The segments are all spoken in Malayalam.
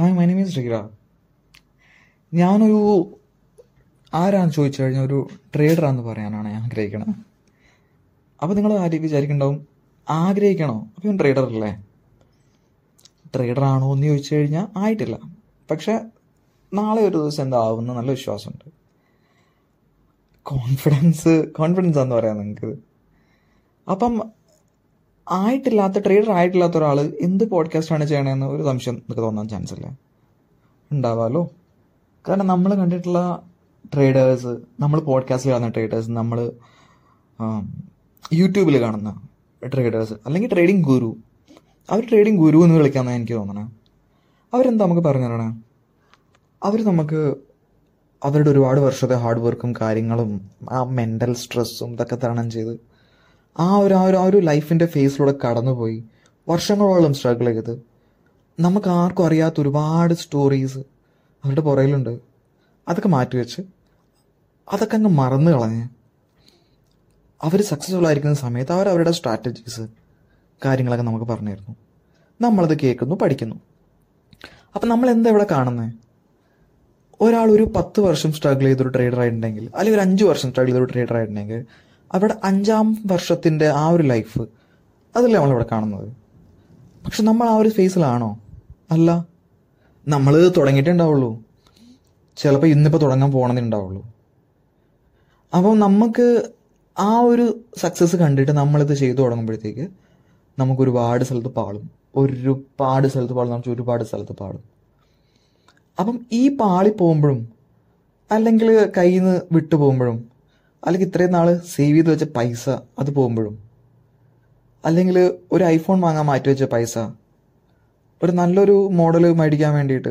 Hi my name is Reera ഞാനൊരു ആരാന്ന് ചോദിച്ചു കഴിഞ്ഞാൽ ഒരു ട്രേഡറാന്ന് പറയാനാണ് ഞാൻ ആഗ്രഹിക്കണത്. അപ്പോൾ നിങ്ങൾ ആര് വിചാരിക്കുന്നുണ്ടാവും ആഗ്രഹിക്കണോ? അപ്പോൾ ഞാൻ ട്രേഡർ അല്ലേ? ട്രേഡർ ആണോ എന്ന് ചോദിച്ചു കഴിഞ്ഞാൽ ആയിട്ടില്ല. പക്ഷെ നാളെ ഒരു ദിവസം എന്താവുമെന്ന് നല്ല വിശ്വാസമുണ്ട്. കോൺഫിഡൻസ് കോൺഫിഡൻസ് ആണെന്ന് പറയാം നിങ്ങൾക്ക് അപ്പം ആയിട്ടില്ലാത്ത ട്രേഡർ ആയിട്ടില്ലാത്ത ഒരാൾ എന്ത് പോഡ്കാസ്റ്റാണ് ചെയ്യണമെന്ന് ഒരു സംശയം നിങ്ങൾക്ക് തോന്നാൻ ചാൻസ് ഇല്ല? ഉണ്ടാവാമല്ലോ കാരണം നമ്മൾ കണ്ടിട്ടുള്ള ട്രേഡേഴ്സ് നമ്മൾ പോഡ്കാസ്റ്റിൽ കാണുന്ന ട്രേഡേഴ്സ് നമ്മൾ യൂട്യൂബിൽ കാണുന്ന ട്രേഡേഴ്സ് അല്ലെങ്കിൽ ട്രേഡിംഗ് ഗുരു അവർ ട്രേഡിംഗ് ഗുരു എന്ന് വിളിക്കാമെന്നാണ് എനിക്ക് തോന്നണേ. അവരെന്താ നമുക്ക് പറഞ്ഞു തരണേ? അവർ നമുക്ക് അവരുടെ ഒരുപാട് വർഷത്തെ ഹാർഡ് വർക്കും കാര്യങ്ങളും ആ മെന്റൽ സ്ട്രെസ്സും ഇതൊക്കെ തരണം ചെയ്ത് ആ ഒരു ആ ഒരു ആ ഒരു ലൈഫിന്റെ ഫേസിലൂടെ കടന്നുപോയി. വർഷങ്ങളോളം സ്ട്രഗിൾ ചെയ്ത്. നമുക്ക് ആർക്കും അറിയാത്ത ഒരുപാട് സ്റ്റോറീസ് അവരുടെ പുറയിലുണ്ട് അതൊക്കെ മാറ്റിവെച്ച് അതൊക്കെ അങ്ങ് മറന്നു കളഞ്ഞ്. അവർ സക്സസ്ഫുൾ ആയിരിക്കുന്ന സമയത്ത് അവർ അവരുടെ സ്ട്രാറ്റജീസ് കാര്യങ്ങളൊക്കെ നമുക്ക് പറഞ്ഞു തരുന്നു നമ്മളത് കേൾക്കുന്നു പഠിക്കുന്നു. അപ്പം നമ്മൾ എന്താ ഇവിടെ കാണുന്നത് ഒരാൾ ഒരു പത്ത് വർഷം സ്ട്രഗിൾ ചെയ്തൊരു ട്രേഡർ ആയിട്ടുണ്ടെങ്കിൽ അല്ലെങ്കിൽ ഒരു അഞ്ച് വർഷം സ്ട്രഗിൾ ചെയ്തൊരു ട്രേഡർ ആയിട്ടുണ്ടെങ്കിൽ അവിടെ അഞ്ചാം വർഷത്തിന്റെ ആ ഒരു ലൈഫ് അതല്ലേ നമ്മളിവിടെ കാണുന്നത്? പക്ഷെ നമ്മൾ ആ ഒരു ഫേസിലാണോ അല്ല. നമ്മൾ തുടങ്ങിയിട്ടുണ്ടാവുള്ളൂ ചിലപ്പോൾ ഇന്നിപ്പോൾ തുടങ്ങാൻ പോകണമെന്നേ ഉണ്ടാവുള്ളൂ. അപ്പം നമുക്ക് ആ ഒരു സക്സസ് കണ്ടിട്ട് നമ്മളിത് ചെയ്തു തുടങ്ങുമ്പോഴത്തേക്ക് നമുക്ക് ഒരുപാട് സ്ഥലത്ത് പാളും. ഒരുപാട് സ്ഥലത്ത് പാടും നമുക്ക് ഒരുപാട് സ്ഥലത്ത് പാടും അപ്പം ഈ പാളി പോകുമ്പോഴും അല്ലെങ്കിൽ കയ്യിൽ നിന്ന് വിട്ടു പോകുമ്പോഴും അല്ലെങ്കിൽ ഇത്രയും നാൾ സേവ് ചെയ്ത് വെച്ച പൈസ അത് പോകുമ്പോഴും. അല്ലെങ്കിൽ ഒരു ഐഫോൺ വാങ്ങാൻ മാറ്റി വെച്ച പൈസ. ഒരു നല്ലൊരു മോഡൽ മേടിക്കാൻ വേണ്ടിയിട്ട്.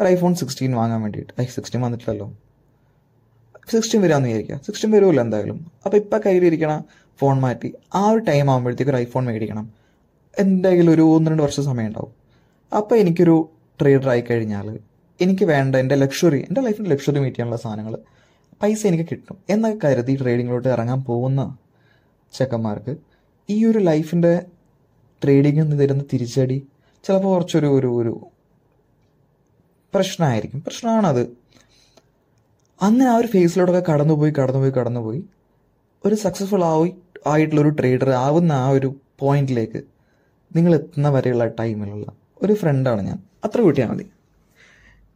ഒരു ഐഫോൺ സിക്സ്റ്റീൻ വാങ്ങാൻ വേണ്ടിയിട്ട്. ഐ സിക്സ്റ്റീൻ വന്നിട്ടില്ലല്ലോ. സിക്സ്റ്റീൻ വരാമെന്ന് വിചാരിക്കുക. സിക്സ്റ്റീൻ വരുമല്ലോ എന്തായാലും. അപ്പോൾ ഇപ്പം കയ്യിലിരിക്കണ ഫോൺ മാറ്റി ആ ഒരു ടൈം ആകുമ്പോഴത്തേക്ക് ഒരു ഐഫോൺ മേടിക്കണം. എന്തെങ്കിലും ഒരു ഒന്ന് രണ്ട് വർഷം സമയം ഉണ്ടാവും. അപ്പോൾ എനിക്കൊരു ട്രേഡർ ആയി കഴിഞ്ഞാൽ എനിക്ക് വേണ്ട എന്റെ ലക്ഷറി എന്റെ ലൈഫിന്റെ ലക്ഷറി മീറ്റ് ചെയ്യാനുള്ള സാധനങ്ങൾ പൈസ എനിക്ക് കിട്ടും എന്നൊക്കെ കരുതി ട്രേഡിങ്ങിലോട്ട് ഇറങ്ങാൻ പോകുന്ന ചെക്കന്മാർക്ക് ഈ ഒരു ലൈഫിന്റെ ട്രേഡിങ്ങിൽ നിന്ന് തരുന്ന തിരിച്ചടി ചിലപ്പോൾ കുറച്ചൊരു ഒരു ഒരു പ്രശ്നമായിരിക്കും. പ്രശ്നമാണത്. അങ്ങനെ ആ ഒരു ഫേസിലൂടെ കടന്നുപോയി കടന്നുപോയി കടന്നുപോയി ഒരു സക്സസ്ഫുൾ ആയി ആയിട്ടുള്ളൊരു ട്രേഡർ ആവുന്ന ആ ഒരു പോയിന്റിലേക്ക് നിങ്ങൾ എത്തുന്ന വരെയുള്ള ടൈമിലുള്ള ഒരു ഫ്രണ്ടാണ് ഞാൻ. അത്ര കൂട്ടിയാൽ മതി.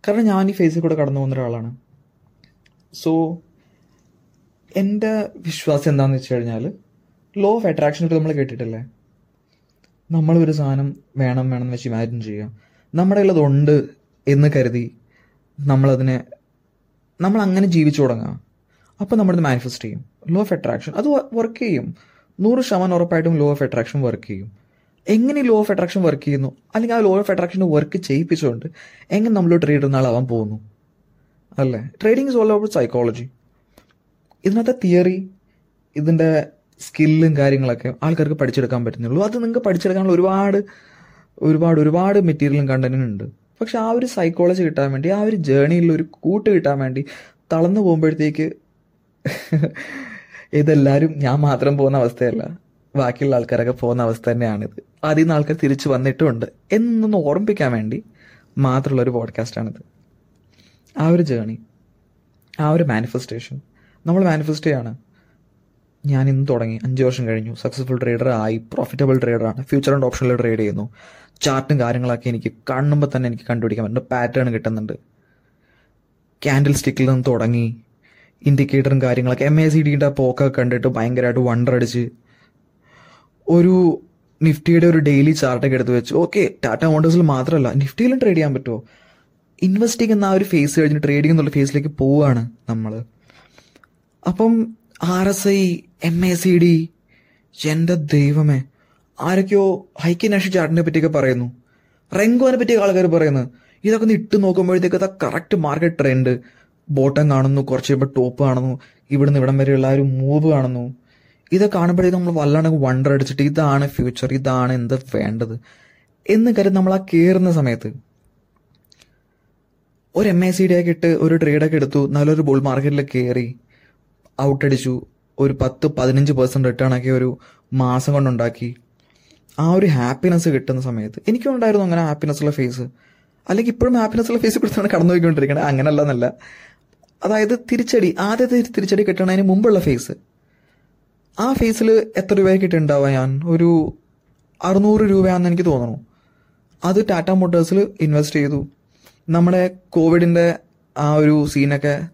കാരണം ഞാൻ ഈ ഫേസിൽ കൂടെ കടന്നു പോകുന്ന ഒരാളാണ്. സോ എന്റെ വിശ്വാസം എന്താണെന്ന് വെച്ച് കഴിഞ്ഞാൽ ലോ ഓഫ് അട്രാക്ഷൻ ഒക്കെ നമ്മൾ കേട്ടിട്ടില്ലേ? നമ്മളൊരു സാധനം വേണം വേണം എന്ന് വെച്ച് ഇമാജിൻ ചെയ്യുക നമ്മുടെ അതുണ്ട് എന്ന് കരുതി നമ്മളതിനെ നമ്മൾ അങ്ങനെ ജീവിച്ചു തുടങ്ങുക അപ്പോൾ നമ്മളത് മാനിഫെസ്റ്റ് ചെയ്യും. ലോ ഓഫ് അട്രാക്ഷൻ അത് വർക്ക് ചെയ്യും. നൂറ് ശതമാനം ഉറപ്പായിട്ടും ലോ ഓഫ് അട്രാക്ഷൻ വർക്ക് ചെയ്യും. എങ്ങനെ ലോ ഓഫ് അട്രാക്ഷൻ വർക്ക് ചെയ്യുന്നു? അല്ലെങ്കിൽ ആ ലോ ഓഫ് അട്രാക്ഷൻ വർക്ക് ചെയ്യിപ്പിച്ചുകൊണ്ട് എങ്ങനെ നമ്മൾ ട്രീ ഇടുന്ന ആളാവാൻ പോകുന്നു? അല്ലേ? Trading is all about psychology ഇതിനകത്തെ തിയറി ഇതിന്റെ സ്കില്ലും കാര്യങ്ങളൊക്കെ ആൾക്കാർക്ക് പഠിച്ചെടുക്കാൻ പറ്റുന്നുള്ളൂ. അത് നിങ്ങൾക്ക് പഠിച്ചെടുക്കാനുള്ള ഒരുപാട് ഒരുപാട് ഒരുപാട് മെറ്റീരിയലും കണ്ടന്റും ഉണ്ട്. പക്ഷെ ആ ഒരു സൈക്കോളജി കിട്ടാൻ വേണ്ടി ആ ഒരു ജേണിയിൽ ഒരു കൂട്ട് കിട്ടാൻ വേണ്ടി തളർന്നു പോകുമ്പോഴത്തേക്ക് ഇതെല്ലാവരും ഞാൻ മാത്രം പോകുന്ന അവസ്ഥയല്ല. ബാക്കിയുള്ള ആൾക്കാരൊക്കെ പോകുന്ന അവസ്ഥ തന്നെയാണിത് നിന്ന് ആൾക്കാർ തിരിച്ചു വന്നിട്ടുമുണ്ട്. എന്നൊന്ന് ഓർമ്മിപ്പിക്കാൻ വേണ്ടി മാത്രമുള്ള ഒരു പോഡ്കാസ്റ്റാണിത് ആ ഒരു ജേണി ആ ഒരു മാനിഫെസ്റ്റേഷൻ നമ്മൾ മാനിഫെസ്റ്റ് ചെയ്യാണ്. ഞാൻ ഇന്ന് തുടങ്ങി. അഞ്ച് വർഷം കഴിഞ്ഞു. സക്സസ്ഫുൾ ട്രേഡർ ആയി. പ്രോഫിറ്റബിൾ ട്രേഡറാണ് ഫ്യൂച്ചർ ആൻഡ് ഓപ്ഷനിൽ ട്രേഡ് ചെയ്യുന്നു. ചാർട്ടും കാര്യങ്ങളൊക്കെ എനിക്ക് കാണുമ്പോൾ തന്നെ എനിക്ക് കണ്ടുപിടിക്കാൻ പറ്റുന്ന പാറ്റേൺ കിട്ടുന്നുണ്ട്. ക്യാൻഡിൽ സ്റ്റിക്കിൽ നിന്ന് തുടങ്ങി. ഇൻഡിക്കേറ്ററും കാര്യങ്ങളൊക്കെ. എം എ സി ഡിയുടെ പോക്കൊക്കെ കണ്ടിട്ട് ഭയങ്കരമായിട്ട് വണ്ടർ അടിച്ച്. ഒരു നിഫ്റ്റിയുടെ ഒരു ഡെയിലി ചാർട്ടൊക്കെ എടുത്ത് വെച്ചു ഓക്കെ ടാറ്റ മോട്ടോഴ്സിൽ മാത്രമല്ല നിഫ്റ്റിയിലും ട്രേഡ് ചെയ്യാൻ പറ്റുമോ ഇൻവെസ്റ്റിംഗ് എന്ന ആ ഒരു ഫേസ് കഴിഞ്ഞ് ട്രേഡിംഗ് എന്നുള്ള ഫേസിലേക്ക് പോവുകയാണ് നമ്മൾ അപ്പം R S I M A C D എന്റെ ദൈവമേ ആരൊക്കെയോ ഹൈക്കി നാഷണൽ ചാർട്ടിനെ പറ്റിയൊക്കെ പറയുന്നു. റെങ്കോനെ പറ്റിയൊക്കെ ആൾക്കാർ പറയുന്നു. ഇതൊക്കെ ഒന്ന് ഇട്ട് നോക്കുമ്പോഴത്തേക്ക് അത് കറക്റ്റ് മാർക്കറ്റ് ട്രെൻഡ് ബോട്ടം കാണുന്നു കുറച്ച് കഴിയുമ്പോൾ ടോപ്പ് കാണുന്നു ഇവിടുന്ന് ഇവിടം വരെയുള്ള ഒരു മൂവ് കാണുന്നു. ഇതൊക്കെ കാണുമ്പോഴേക്കും നമ്മൾ വല്ലാണ്ട് വണ്ടർ അടിച്ചിട്ട് ഇതാണ് ഫ്യൂച്ചർ ഇതാണ് എന്താ വേണ്ടത്? എന്ന് കരുതി നമ്മൾ ആ കയറുന്ന സമയത്ത് ഒരു എം എ സി ഡി ഒക്കെ ഇട്ട് ഒരു ട്രേഡൊക്കെ എടുത്തു. നല്ലൊരു ബുൾ മാർക്കറ്റിൽ കയറി ഔട്ട് അടിച്ചു. ഒരു പത്ത് പതിനഞ്ച് പെർസെന്റ് റിട്ടേൺ ഒക്കെ ഒരു മാസം കൊണ്ടുണ്ടാക്കി ആ ഒരു ഹാപ്പിനെസ് കിട്ടുന്ന സമയത്ത് എനിക്കും ഉണ്ടായിരുന്നു അങ്ങനെ ഹാപ്പിനെസ് ഉള്ള ഫേസ് അല്ലെങ്കിൽ ഇപ്പോഴും ഹാപ്പിനെസ് ഉള്ള ഫേസ് കൊടുത്താണ് കടന്നു പോയിക്കൊണ്ടിരിക്കുന്നത് എന്നല്ല അതായത് തിരിച്ചടി. ആദ്യത്തെ തിരിച്ചടി കിട്ടണതിന് മുമ്പുള്ള ഫേസ് ആ ഫേസിൽ എത്ര രൂപ കിട്ടുന്നുണ്ടാവുക ഞാൻ? ഒരു അറുന്നൂറ് രൂപയാണെന്ന് എനിക്ക് തോന്നുന്നു. അത് ടാറ്റ മോട്ടോഴ്സിൽ ഇൻവെസ്റ്റ് ചെയ്തു. നമ്മുടെ കോവിഡിന്റെ ആ ഒരു സീനൊക്കെ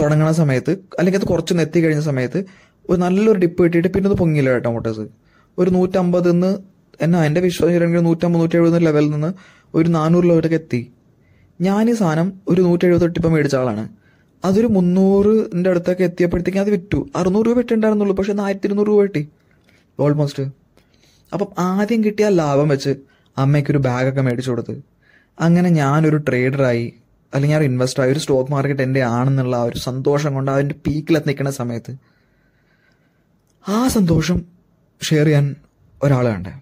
തുടങ്ങുന്ന സമയത്ത് അല്ലെങ്കിൽ അത് കുറച്ച് എത്തി കഴിഞ്ഞ സമയത്ത് ഒരു നല്ലൊരു ഡിപ്പ് കിട്ടിയിട്ട് പിന്നെ അത് പൊങ്ങിയില്ല കേട്ടോ മോട്ടോഴ്സ്. ഒരു നൂറ്റമ്പതിൽ നിന്ന് എന്നാ എന്റെ വിശ്വാസം നൂറ്റമ്പത് നൂറ്റി എഴുപത് ലെവലിൽ നിന്ന് ഒരു നാനൂറ് ലെവലൊക്കെ എത്തി. ഞാൻ ഈ സാധനം ഒരു നൂറ്റി എഴുപത് തൊട്ടിപ്പം മേടിച്ച ആളാണ്. അതൊരു മുന്നൂറിന്റെ അടുത്തൊക്കെ എത്തിയപ്പോഴത്തേക്കും അത് വിറ്റു. അറുന്നൂറ് രൂപ വിട്ടുണ്ടായിരുന്നുള്ളൂ പക്ഷെ ആയിരത്തി ഇരുന്നൂറ് രൂപ കിട്ടി. ഓൾമോസ്റ്റ് അപ്പം ആദ്യം കിട്ടിയ ലാഭം വെച്ച് അമ്മയ്ക്കൊരു ബാഗൊക്കെ മേടിച്ചു കൊടുത്ത്. അങ്ങനെ ഞാനൊരു ട്രേഡറായി അല്ലെങ്കിൽ ഞാൻ ഇൻവെസ്റ്റർ ആയി ഒരു സ്റ്റോക്ക് മാർക്കറ്റ് എന്റെ ആണെന്നുള്ള ആ ഒരു സന്തോഷം കൊണ്ട് അതിന്റെ പീക്കിലെത്തി നിൽക്കുന്ന സമയത്ത് ആ സന്തോഷം ഷെയർ ചെയ്യാൻ ഒരാൾ വേണ്ടേ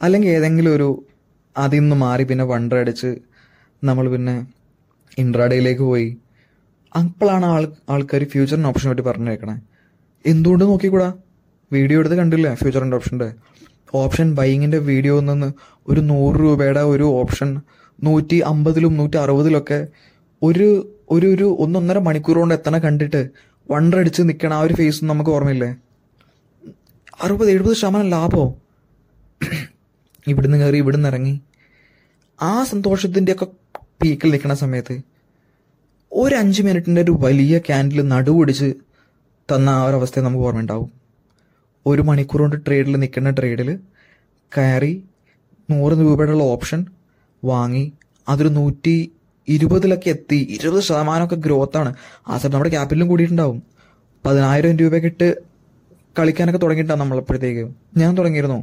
അല്ലെങ്കിൽ ഏതെങ്കിലും ഒരു അതിൽ നിന്ന് മാറി പിന്നെ വണ്ടർ അടിച്ച് നമ്മൾ പിന്നെ ഇൻട്രാഡേയിലേക്ക് പോയി. അപ്പോഴാണ് ആൾ ആൾക്കാർ ഫ്യൂച്ചറിന്റെ ഓപ്ഷനെ പറ്റി പറഞ്ഞു കേൾക്കണേ എന്തുകൊണ്ട് നോക്കിക്കൂടാ? വീഡിയോ എടുത്ത് കണ്ടില്ലേ? ഫ്യൂച്ചറിന്റെ ഓപ്ഷന്റെ ഓപ്ഷൻ ബൈങ്ങിന്റെ വീഡിയോയിൽ നിന്ന് ഒരു നൂറ് രൂപയുടെ ഒരു ഓപ്ഷൻ നൂറ്റി അമ്പതിലും നൂറ്റി അറുപതിലൊക്കെ ഒരു ഒരു ഒരു ഒന്നൊന്നര മണിക്കൂർ കൊണ്ട് എത്തണ കണ്ടിട്ട് വണ്ടർ അടിച്ച് നിൽക്കണ ആ ഒരു ഫേസ് നമുക്ക് ഓർമ്മയില്ലേ? അറുപത് എഴുപത് ശതമാനം ലാഭമോ ഇവിടുന്ന് കയറി ഇവിടുന്ന് ഇറങ്ങി. ആ സന്തോഷത്തിന്റെയൊക്കെ പീക്കിൽ നിൽക്കുന്ന സമയത്ത് ഒരു അഞ്ച് മിനിറ്റിന്റെ ഒരു വലിയ ക്യാൻഡിൽ നടുപിടിച്ച് തന്ന ആ ഒരു അവസ്ഥ നമുക്ക് ഓർമ്മയുണ്ടാവും. ഒരു മണിക്കൂർ കൊണ്ട് ട്രേഡിൽ നിൽക്കുന്ന ട്രേഡിൽ കയറി നൂറ് രൂപയുടെ ഉള്ള ഓപ്ഷൻ വാങ്ങി അതൊരു നൂറ്റി ഇരുപതിലൊക്കെ എത്തി. ഇരുപത് ശതമാനമൊക്കെ ഗ്രോത്താണ് ആ സമയത്ത് നമ്മുടെ ക്യാപിറ്റലും കൂടിയിട്ടുണ്ടാവും. പതിനായിരം രൂപയൊക്കെ ഇട്ട് കളിക്കാനൊക്കെ തുടങ്ങിയിട്ടുണ്ടാവും നമ്മളപ്പോഴത്തേക്ക് ഞാൻ തുടങ്ങിയിരുന്നു.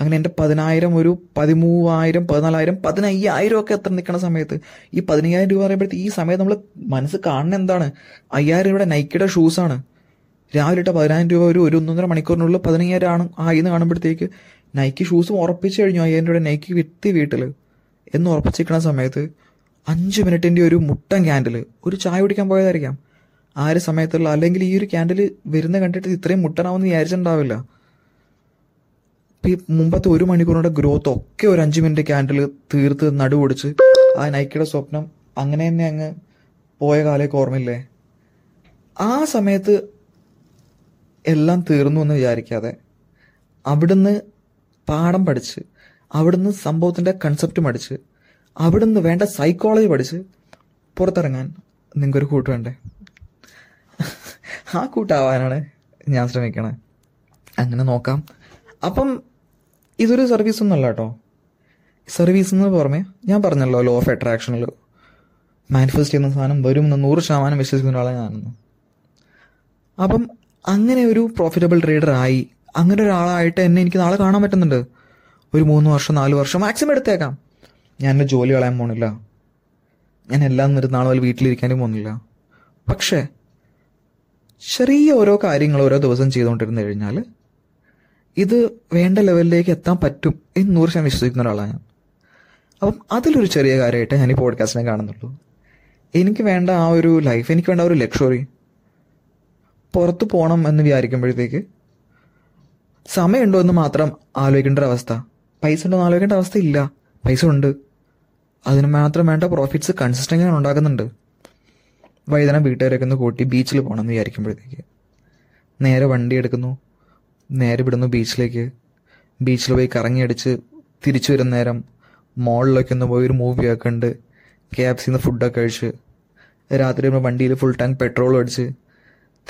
അങ്ങനെ എന്റെ പതിനായിരം ഒരു പതിമൂവായിരം പതിനാലായിരം പതിനയ്യായിരം ഒക്കെ എത്ര നിൽക്കുന്ന സമയത്ത് ഈ പതിനയ്യായിരം രൂപ പറയുമ്പോഴത്തേക്ക് ഈ സമയത്ത് നമ്മൾ മനസ്സ് കാണുന്ന എന്താണ്? അയ്യായിരം രൂപയുടെ നൈക്കിയുടെ ഷൂസാണ് രാവിലെ ഇട്ട പതിനായിരം രൂപ ഒരു ഒരു ഒന്നൊന്നര മണിക്കൂറിനുള്ളിൽ പതിനയ്യായിരം ആണ് ആയി ആയിന്ന് കാണുമ്പോഴത്തേക്ക് നൈക്കി ഷൂസ് ഉറപ്പിച്ച് കഴിഞ്ഞു. അയ്യായിരം രൂപയുടെ നൈക്കി വിത്തി വീട്ടിൽ എന്ന് ഉറപ്പിച്ചിരിക്കുന്ന സമയത്ത് അഞ്ച് മിനിറ്റിന്റെ ഒരു മുട്ടൻ ക്യാൻഡിൽ ഒരു ചായ കുടിക്കാൻ പോയതായിരിക്കാം. ആ ഒരു സമയത്തുള്ള അല്ലെങ്കിൽ ഈ ഒരു ക്യാൻഡിൽ വരുന്ന കണ്ടിട്ട് ഇത്രയും മുട്ടനാവെന്ന് വിചാരിച്ചിട്ടുണ്ടാവില്ല. മുമ്പത്തെ ഒരു മണിക്കൂറിന്റെ ഗ്രോത്ത് ഒക്കെ ഒരു അഞ്ച് മിനിറ്റ് ക്യാൻഡിൽ തീർത്ത് നടുപൊടിച്ച് ആ നൈക്കിയുടെ സ്വപ്നം അങ്ങനെ തന്നെ അങ്ങ് പോയ കാലമൊക്കെ ഓർമ്മയില്ലേ? ആ സമയത്ത് എല്ലാം തീർന്നു എന്ന് വിചാരിക്കാതെ അവിടുന്ന് പാഠം പഠിച്ച് അവിടുന്ന് സംഭവത്തിന്റെ കൺസെപ്റ്റ് പഠിച്ച് അവിടുന്ന് വേണ്ട സൈക്കോളജി പഠിച്ച് പുറത്തിറങ്ങാൻ നിങ്ങൾക്കൊരു കൂട്ട് വേണ്ടേ? ആ കൂട്ടാവാനാണ് ഞാൻ ശ്രമിക്കണേ. അങ്ങനെ നോക്കാം. അപ്പം ഇതൊരു സർവീസ് ഒന്നല്ല കേട്ടോ. സർവീസ് എന്ന് പുറമെ ഞാൻ പറഞ്ഞല്ലോ ലോ ഓഫ് അട്രാക്ഷനിൽ മാനിഫെസ്റ്റ് ചെയ്യുന്ന സാധനം വരും എന്ന് നൂറ് ശതമാനം വിശ്വസിക്കുന്ന ഒരാളെ ഞാനെന്ന് അപ്പം അങ്ങനെ ഒരു പ്രോഫിറ്റബിൾ ട്രേഡർ ആയി. അങ്ങനെ ഒരാളായിട്ട് എന്നെ എനിക്ക് നാളെ കാണാൻ പറ്റുന്നുണ്ട്. ഒരു മൂന്ന് വർഷം നാല് വർഷം മാക്സിമം എടുത്തേക്കാം. ഞാൻ എന്റെ ജോലി കളയാൻ പോണില്ല. ഞാൻ എല്ലാം നിർത്തി നാളെ പോലെ വീട്ടിലിരിക്കാനും പോകുന്നില്ല പക്ഷേ ചെറിയ ഓരോ കാര്യങ്ങൾ ഓരോ ദിവസം ചെയ്തുകൊണ്ടിരുന്നു കഴിഞ്ഞാൽ ഇത് വേണ്ട ലെവലിലേക്ക് എത്താൻ പറ്റും എന്ന് നൂറ് ശതമാനം വിശ്വസിക്കുന്ന ഒരാളാണ് ഞാൻ. അപ്പം അതിലൊരു ചെറിയ കാര്യമായിട്ട് ഞാൻ ഈ പോഡ്കാസ്റ്റിനെ കാണുന്നുള്ളൂ. എനിക്ക് വേണ്ട ആ ഒരു ലൈഫ് എനിക്ക് വേണ്ട ഒരു ലക്ഷറി പുറത്ത് പോകണം എന്ന് വിചാരിക്കുമ്പോഴത്തേക്ക് സമയമുണ്ടോ എന്ന് മാത്രം ആലോചിക്കേണ്ട ഒരു അവസ്ഥ പൈസ ഉണ്ടോ എന്ന് ആലോചിക്കേണ്ട അവസ്ഥ ഇല്ല പൈസ ഉണ്ട് അതിന് മാത്രം വേണ്ട പ്രോഫിറ്റ്സ് കൺസിസ്റ്റന്റ് ഞാൻ ഉണ്ടാക്കുന്നുണ്ട്. വൈകുന്നേരം വീട്ടുകാരൊക്കെ ഒന്ന് കൂട്ടി ബീച്ചിൽ പോകണം എന്ന് വിചാരിക്കുമ്പോഴത്തേക്ക്. നേരെ വണ്ടി എടുക്കുന്നു. നേരെ വിടുന്നു ബീച്ചിലേക്ക് ബീച്ചിൽ പോയി കറങ്ങിയടിച്ച് തിരിച്ചു വരുന്ന നേരം മോളിലൊക്കെ ഒന്ന് പോയി ഒരു മൂവിയൊക്കെ ഉണ്ട് കെ എഫ് സിന്ന് ഫുഡൊക്കെ കഴിച്ച്. രാത്രി വണ്ടിയിൽ ഫുൾ ടാങ്ക് പെട്രോൾ അടിച്ച്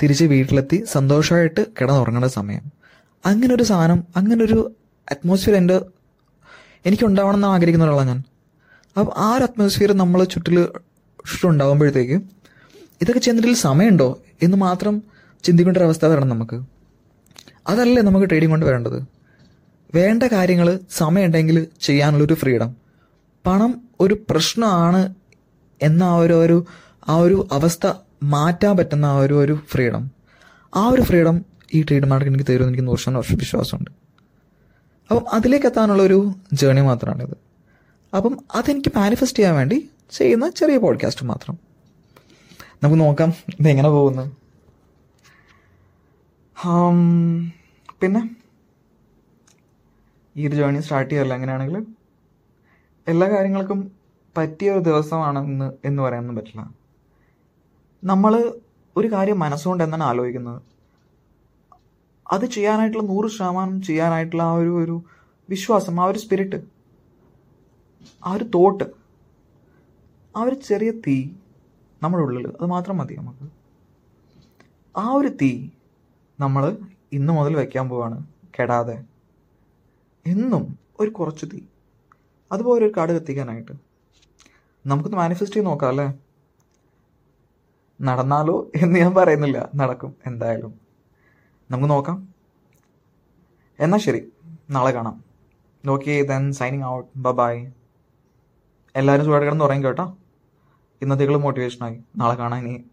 തിരിച്ച് വീട്ടിലെത്തി സന്തോഷമായിട്ട് കിടന്നുറങ്ങേണ്ട സമയം. അങ്ങനെ ഒരു സാധനം അങ്ങനെ ഒരു അറ്റ്മോസ്ഫിയർ എന്റെ എനിക്കുണ്ടാവണം എന്ന് ആഗ്രഹിക്കുന്ന ഒരാളാണ് ഞാൻ. അപ്പം ആ ഒരു അറ്റ്മോസ്ഫിയർ നമ്മൾ ചുറ്റിൽ ചുറ്റുണ്ടാകുമ്പോഴത്തേക്ക് ഇതൊക്കെ ചെയ്യുന്നതിൽ സമയമുണ്ടോ എന്ന് മാത്രം ചിന്തിക്കേണ്ട ഒരു വരണം നമുക്ക്. അതല്ലേ നമുക്ക് ട്രേഡിംഗ് കൊണ്ട് വരേണ്ടത്. വേണ്ട കാര്യങ്ങൾ സമയമുണ്ടെങ്കിൽ ചെയ്യാനുള്ളൊരു ഫ്രീഡം പണം ഒരു പ്രശ്നമാണ് എന്ന ആ ഒരു ആ ഒരു അവസ്ഥ മാറ്റാൻ പറ്റുന്ന ആ ഒരു ഒരു ഫ്രീഡം ആ ഒരു ഫ്രീഡം ഈ ട്രേഡ് മാർക്ക് എനിക്ക് തരുമെന്ന് എനിക്ക് നൂറ് ശതമാനം വിശ്വാസമുണ്ട്. അപ്പം അതിലേക്ക് എത്താനുള്ള ഒരു ജേണി മാത്രമാണിത് അപ്പം അതെനിക്ക് മാനിഫെസ്റ്റ് ചെയ്യാൻ വേണ്ടി ചെയ്യുന്ന ചെറിയ പോഡ്കാസ്റ്റ് മാത്രം. നമുക്ക് നോക്കാം ഇതെങ്ങനെ പോകുന്നു. പിന്നെ? ഈ ഒരു ജേണി സ്റ്റാർട്ട് ചെയ്യാറില്ല അങ്ങനെയാണെങ്കിൽ എല്ലാ കാര്യങ്ങൾക്കും പറ്റിയ ഒരു ദിവസമാണെന്ന് എന്ന് പറയാനൊന്നും പറ്റില്ല. നമ്മൾ ഒരു കാര്യം മനസ്സുകൊണ്ട് എന്താണ് ആലോചിക്കുന്നത്. അത് ചെയ്യാനായിട്ടുള്ള നൂറ് ശതമാനം ചെയ്യാനായിട്ടുള്ള ആ ഒരു ഒരു വിശ്വാസം ആ ഒരു സ്പിരിറ്റ് ആ ഒരു തോട്ട് ആ ഒരു ചെറിയ തീ നമ്മുടെ ഉള്ളിൽ അത് മാത്രം മതി നമുക്ക്. ആ ഒരു തീ നമ്മൾ ഇന്ന് മുതൽ വയ്ക്കാൻ പോവാണ് കെടാതെ. എന്നും ഒരു കുറച്ച് തീ. അതുപോലെ ഒരു കാട് കത്തിക്കാനായിട്ട്. നമുക്കൊന്ന് മാനിഫെസ്റ്റ് ചെയ്ത് നോക്കാം അല്ലേ? നടന്നാലോ എന്ന് ഞാൻ പറയുന്നില്ല. നടക്കും. എന്തായാലും. നമുക്ക് നോക്കാം. എന്നാൽ ശരി. നാളെ കാണാം. ഓക്കെ ദെൻ സൈനിങ് ഔട്ട് ബ ബായ് എല്ലാവരും സുഖമായിട്ട് കിടന്ന് ഉറങ്ങി കേട്ടോ. ഇന്നത്തേക്കുള്ള മോട്ടിവേഷനായി നാളെ കാണാം ഇനി.